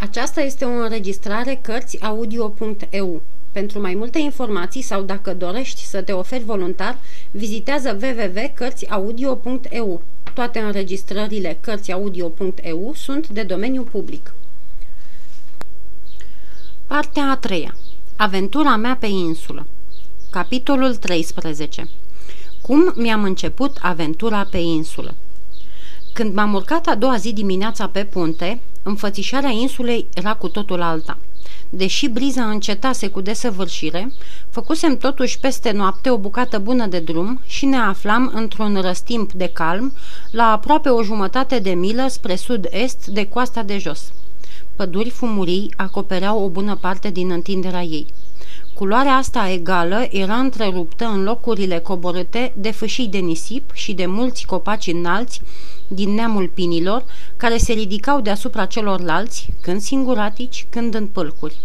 Aceasta este o înregistrare Cărțiaudio.eu. Pentru mai multe informații sau dacă dorești să te oferi voluntar, vizitează www.cărțiaudio.eu. Toate înregistrările Cărțiaudio.eu sunt de domeniu public. Partea a treia. Aventura mea pe insulă. Capitolul 13. Cum mi-am început aventura pe insulă? Când m-am urcat a doua zi dimineața pe punte, înfățișarea insulei era cu totul alta. Deși briza încetase cu desăvârșire, făcusem totuși peste noapte o bucată bună de drum și ne aflam într-un răstimp de calm, la aproape o jumătate de milă spre sud-est de coasta de jos. Păduri fumurii acopereau o bună parte din întinderea ei. Culoarea asta egală era întreruptă în locurile coborâte de fâșii de nisip și de mulți copaci înalți din neamul pinilor, care se ridicau deasupra celorlalți, când singuratici, când în pâlcuri.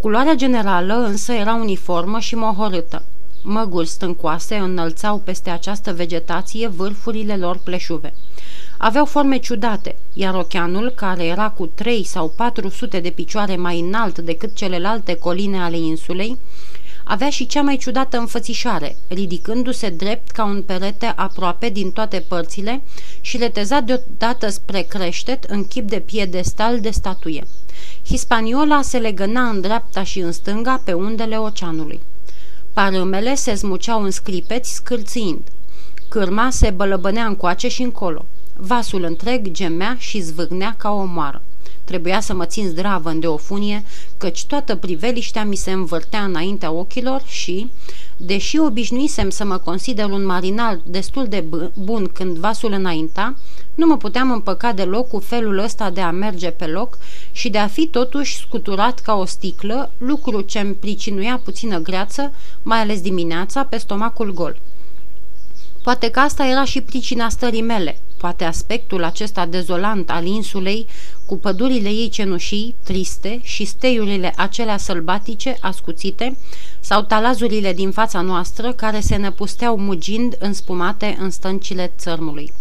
Culoarea generală însă era uniformă și mohorâtă. Măguri stâncoase înălțau peste această vegetație vârfurile lor pleșuve. Aveau forme ciudate, iar oceanul, care era cu 3 sau 400 de picioare mai înalt decât celelalte coline ale insulei, avea și cea mai ciudată înfățișare, ridicându-se drept ca un perete aproape din toate părțile și leteza deodată spre creștet în chip de piedestal de statuie. Hispaniola se legăna în dreapta și în stânga pe undele oceanului. Parâmele se zmuceau în sclipeți scârțind. Cârma se bălăbănea încoace și încolo. Vasul întreg gemea și zvâgnea ca o moară. Trebuia să mă țin zdravă de o funie, căci toată priveliștea mi se învârtea înaintea ochilor și, deși obișnuisem să mă consider un marinar destul de bun când vasul înainta, nu mă puteam împăca deloc cu felul ăsta de a merge pe loc și de a fi totuși scuturat ca o sticlă, lucru ce îmi pricinuia puțină greață, mai ales dimineața, pe stomacul gol. Poate că asta era și pricina stării mele, poate aspectul acesta dezolant al insulei, cu pădurile ei cenușii, triste și steiurile acelea sălbatice, ascuțite, sau talazurile din fața noastră care se năpusteau mugind înspumate în stâncile țărmului.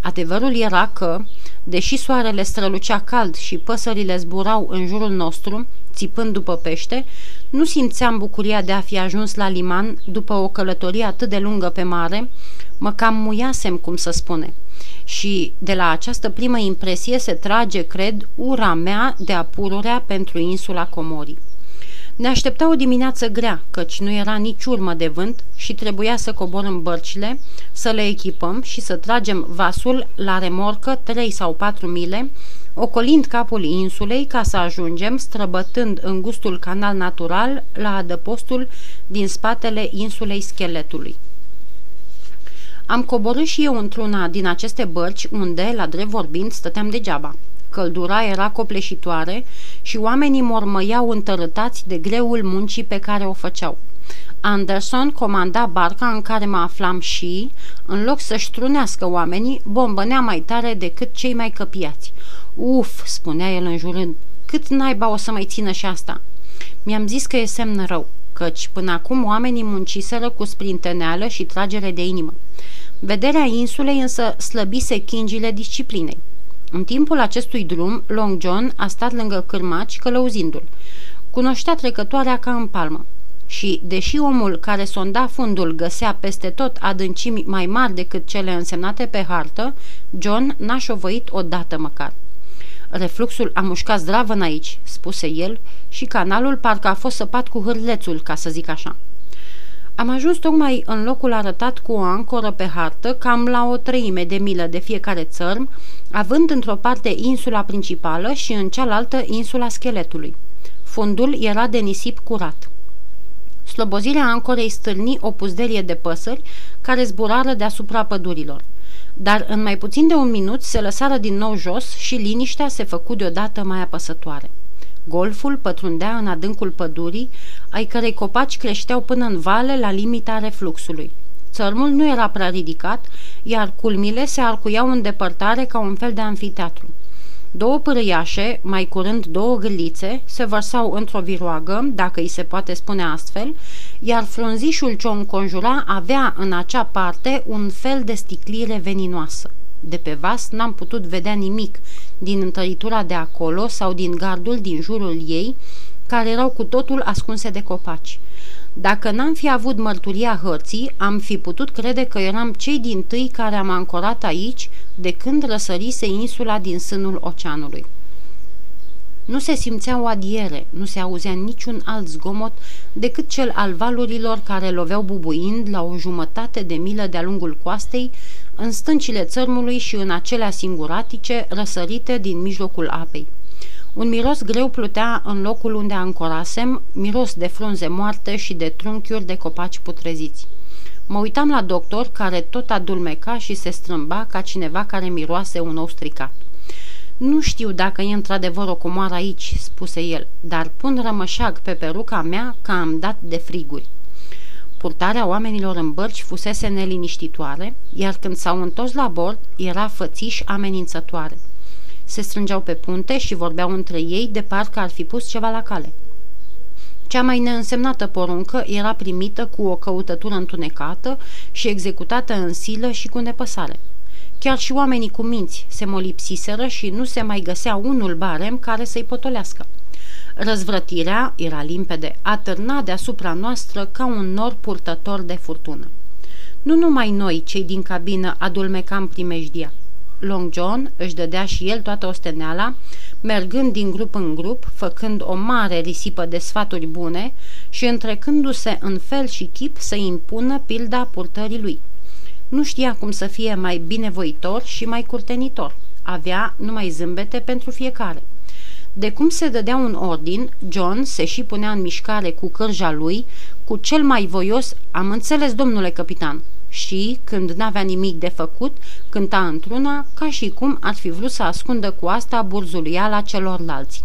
Adevărul era că, deși soarele strălucea cald și păsările zburau în jurul nostru, țipând după pește, nu simțeam bucuria de a fi ajuns la liman după o călătorie atât de lungă pe mare, mă cam muiasem, cum să spune. Și de la această primă impresie se trage, cred, ura mea de apururea pentru insula Comorii. Ne aștepta o dimineață grea, căci nu era nici urmă de vânt și trebuia să coborâm bărcile, să le echipăm și să tragem vasul la remorcă 3 sau 4 mile, ocolind capul insulei ca să ajungem, străbătând în gustul canal natural, la adăpostul din spatele insulei scheletului. Am coborât și eu într-una din aceste bărci unde, la drept vorbind, stăteam degeaba. Căldura era copleșitoare și oamenii mormăiau întărâtați de greul muncii pe care o făceau. Anderson comanda barca în care mă aflam și, în loc să-și ștrunească oamenii, bombănea mai tare decât cei mai căpiați. Uf, spunea el înjurând, cât naiba o să mai țină și asta? Mi-am zis că e semn rău, căci până acum oamenii munciseră cu sprinteneală și tragere de inimă. Vederea insulei însă slăbise chingile disciplinei. În timpul acestui drum, Long John a stat lângă cârmaci călăuzindu-l. Cunoștea trecătoarea ca în palmă. Și, deși omul care sonda fundul găsea peste tot adâncimi mai mari decât cele însemnate pe hartă, John n-a șovăit odată măcar. Refluxul a mușcat zdravă aici, spuse el, și canalul parcă a fost săpat cu hârlețul, ca să zic așa. Am ajuns tocmai în locul arătat cu o ancoră pe hartă, cam la o treime de milă de fiecare țărm, având într-o parte insula principală și în cealaltă insula scheletului. Fundul era de nisip curat. Slobozirea ancorei stârni o puzderie de păsări care zburară deasupra pădurilor. Dar în mai puțin de un minut se lăsară din nou jos și liniștea se făcu deodată mai apăsătoare. Golful pătrundea în adâncul pădurii, ai cărei copaci creșteau până în vale la limita refluxului. Țărmul nu era prea ridicat, iar culmile se arcuiau în depărtare ca un fel de anfiteatru. Două pârâiașe, mai curând două gâlițe, se vărsau într-o viroagă, dacă îi se poate spune astfel, iar frunzișul ce o înconjura avea în acea parte un fel de sticlire veninoasă. De pe vas n-am putut vedea nimic din întăritura de acolo sau din gardul din jurul ei, care erau cu totul ascunse de copaci. Dacă n-am fi avut mărturia hărții, am fi putut crede că eram cei din tâi care am ancorat aici de când răsărise insula din sânul oceanului. Nu se simțea o adiere, nu se auzea niciun alt zgomot decât cel al valurilor care loveau bubuind la o jumătate de milă de-a lungul coastei, în stâncile țărmului și în acelea singuratice răsărite din mijlocul apei. Un miros greu plutea în locul unde ancorasem, miros de frunze moarte și de trunchiuri de copaci putreziți. Mă uitam la doctor, care tot adulmeca și se strâmba ca cineva care miroase un ou stricat. Nu știu dacă e într-adevăr o comoară aici," spuse el, dar pun rămășag pe peruca mea că am dat de friguri." Purtarea oamenilor în bărci fusese neliniștitoare, iar când s-au întors la bord, era fățiș amenințătoare. Se strângeau pe punte și vorbeau între ei de parcă ar fi pus ceva la cale. Cea mai neînsemnată poruncă era primită cu o căutătură întunecată și executată în silă și cu nepăsare. Chiar și oamenii cu minți se molipsiseră și nu se mai găsea unul barem care să-i potolească. Răzvrătirea, era limpede, atârna deasupra noastră ca un nor purtător de furtună. Nu numai noi, cei din cabină, adulmecam primejdia. Long John își dădea și el toată osteneala, mergând din grup în grup, făcând o mare risipă de sfaturi bune și întrecându-se în fel și chip să impună pilda purtării lui. Nu știa cum să fie mai binevoitor și mai curtenitor. Avea numai zâmbete pentru fiecare. De cum se dădea un ordin, John se și punea în mișcare cu cârja lui, cu cel mai voios, am înțeles, domnule capitan, și, când n-avea nimic de făcut, cânta într-una, ca și cum ar fi vrut să ascundă cu asta burzuluiala celorlalți.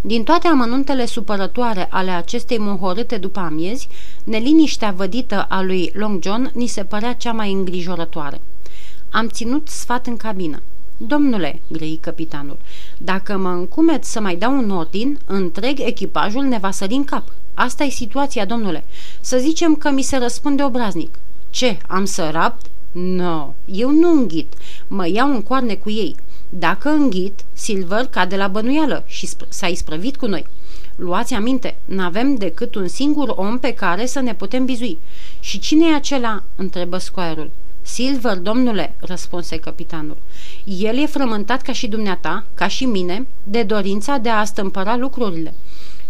Din toate amănuntele supărătoare ale acestei mohorâte după amiezi, neliniștea vădită a lui Long John ni se părea cea mai îngrijorătoare. Am ținut sfat în cabină. Domnule, grei capitanul, dacă mă încumet să mai dau un ordin, întreg echipajul ne va sări în cap. Asta e situația, domnule. Să zicem că mi se răspunde obraznic. Ce, am să rapt? No, eu nu înghit. Mă iau în coarne cu ei. Dacă înghit, Silver cade la bănuială și s-a isprăvit cu noi. Luați aminte, n-avem decât un singur om pe care să ne putem bizui. Și cine e acela?" întrebă scoarul. Silver, domnule," răspunse capitanul. El e frământat ca și dumneata, ca și mine, de dorința de a stâmpăra lucrurile.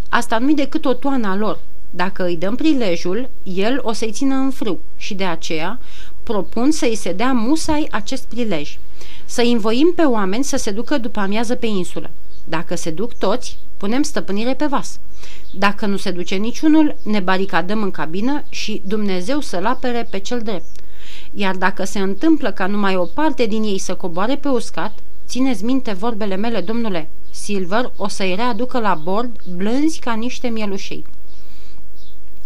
Asta nu-i decât o toană a lor. Dacă îi dăm prilejul, el o să-i țină în frâu și de aceea propun să-i se dea musai acest prilej. Să învoim pe oameni să se ducă după amiază pe insulă. Dacă se duc toți, punem stăpânire pe vas. Dacă nu se duce niciunul, ne baricadăm în cabină și Dumnezeu să-l apere pe cel drept. Iar dacă se întâmplă ca numai o parte din ei să coboare pe uscat, țineți minte vorbele mele, domnule, Silver o să-i readucă la bord blânzi ca niște mielușei.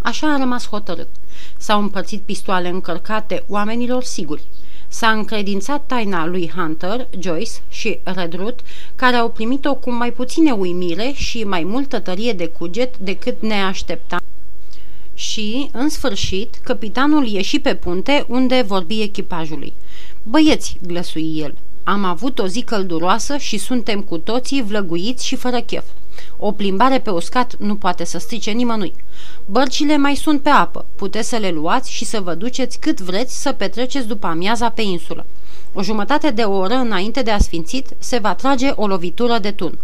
Așa a rămas hotărât. S-au împărțit pistoale încărcate oamenilor siguri. S-a încredințat taina lui Hunter, Joyce și Redruth, care au primit-o cu mai puține uimire și mai multă tărie de cuget decât ne aștepta. Și, în sfârșit, capitanul ieși pe punte unde vorbi echipajului. Băieți, glăsui el, am avut o zi călduroasă și suntem cu toții vlăguiți și fără chef. O plimbare pe uscat nu poate să strice nimănui. Bărcile mai sunt pe apă, puteți să le luați și să vă duceți cât vreți să petreceți după amiaza pe insulă. O jumătate de oră înainte de asfințit se va trage o lovitură de tun.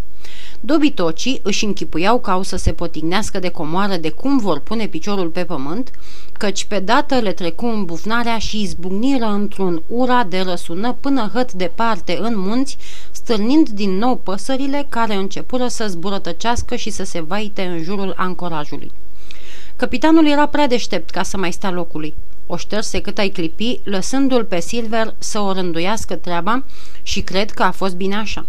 Dobitocii își închipuiau ca o să se potignească de comoară de cum vor pune piciorul pe pământ, căci pe dată le trecu în bufnarea și izbucniră într-un ura de răsună până hăt departe în munți, stârnind din nou păsările care începură să zburătăcească și să se vaite în jurul ancorajului. Capitanul era prea deștept ca să mai stea locului. O șterse cât ai clipi, lăsându-l pe Silver să o rânduiască treaba și cred că a fost bine așa.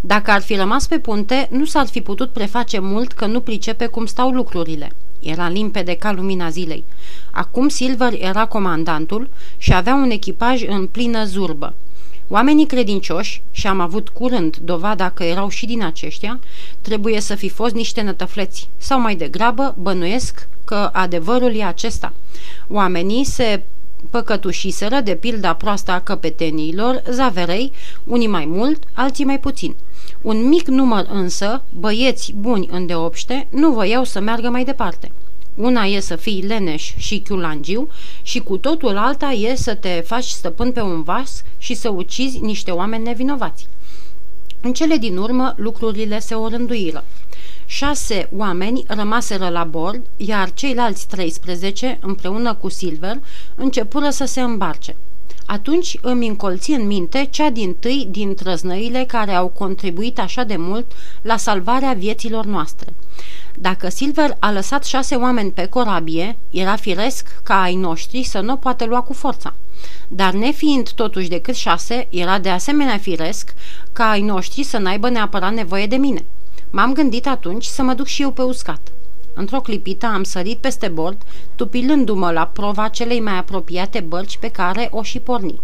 Dacă ar fi rămas pe punte, nu s-ar fi putut preface mult că nu pricepe cum stau lucrurile. Era limpede ca lumina zilei. Acum Silver era comandantul și avea un echipaj în plină zurbă. Oamenii credincioși, și am avut curând dovada că erau și din aceștia, trebuie să fi fost niște nătăfleți, sau mai degrabă bănuiesc că adevărul e acesta. Oamenii se păcătușiseră de pilda proastă a căpeteniilor, zaverei, unii mai mult, alții mai puțin. Un mic număr însă, băieți buni îndeopște, nu voiau să meargă mai departe. Una e să fii leneș și chiulangiu și cu totul alta e să te faci stăpân pe un vas și să ucizi niște oameni nevinovați. În cele din urmă, lucrurile se orânduiră. Șase oameni rămaseră la bord, iar ceilalți 13, împreună cu Silver, începură să se îmbarce. Atunci îmi încolți în minte cea din tâi din trăznăile care au contribuit așa de mult la salvarea vieților noastre. Dacă Silver a lăsat șase oameni pe corabie, era firesc ca ai noștri să nu poată lua cu forța. Dar nefiind totuși decât șase, era de asemenea firesc ca ai noștri să n-aibă neapărat nevoie de mine. M-am gândit atunci să mă duc și eu pe uscat. Într-o clipită am sărit peste bord, tupilându-mă la prova celei mai apropiate bărci pe care o și porni.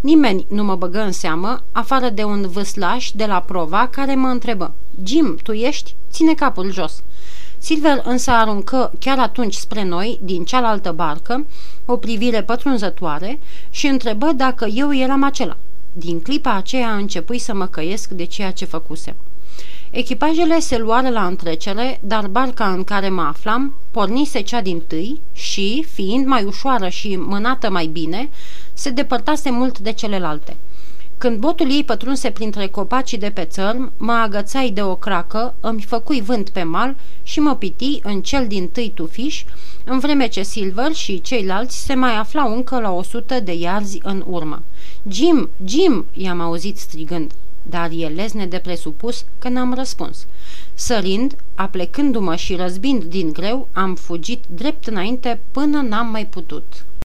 Nimeni nu mă băgă în seamă, afară de un vâslaș de la prova care mă întrebă Jim, tu ești? Ține capul jos!" Silver însă aruncă chiar atunci spre noi, din cealaltă barcă, o privire pătrunzătoare și întrebă dacă eu eram acela. Din clipa aceea începui să mă căiesc de ceea ce făcusem. Echipajele se luară la întrecere, dar barca în care mă aflam pornise cea din tâi și, fiind mai ușoară și mânată mai bine, se depărtase mult de celelalte. Când botul ei pătrunse printre copacii de pe țărm, mă agățai de o cracă, îmi făcui vânt pe mal și mă piti în cel din tâi tufiș, în vreme ce Silver și ceilalți se mai aflau încă la o sută de iarzi în urmă. Jim, Jim!" i-am auzit strigând dar e lezne de presupus că n-am răspuns. Sărind, aplecându-mă și răzbind din greu, am fugit drept înainte până n-am mai putut.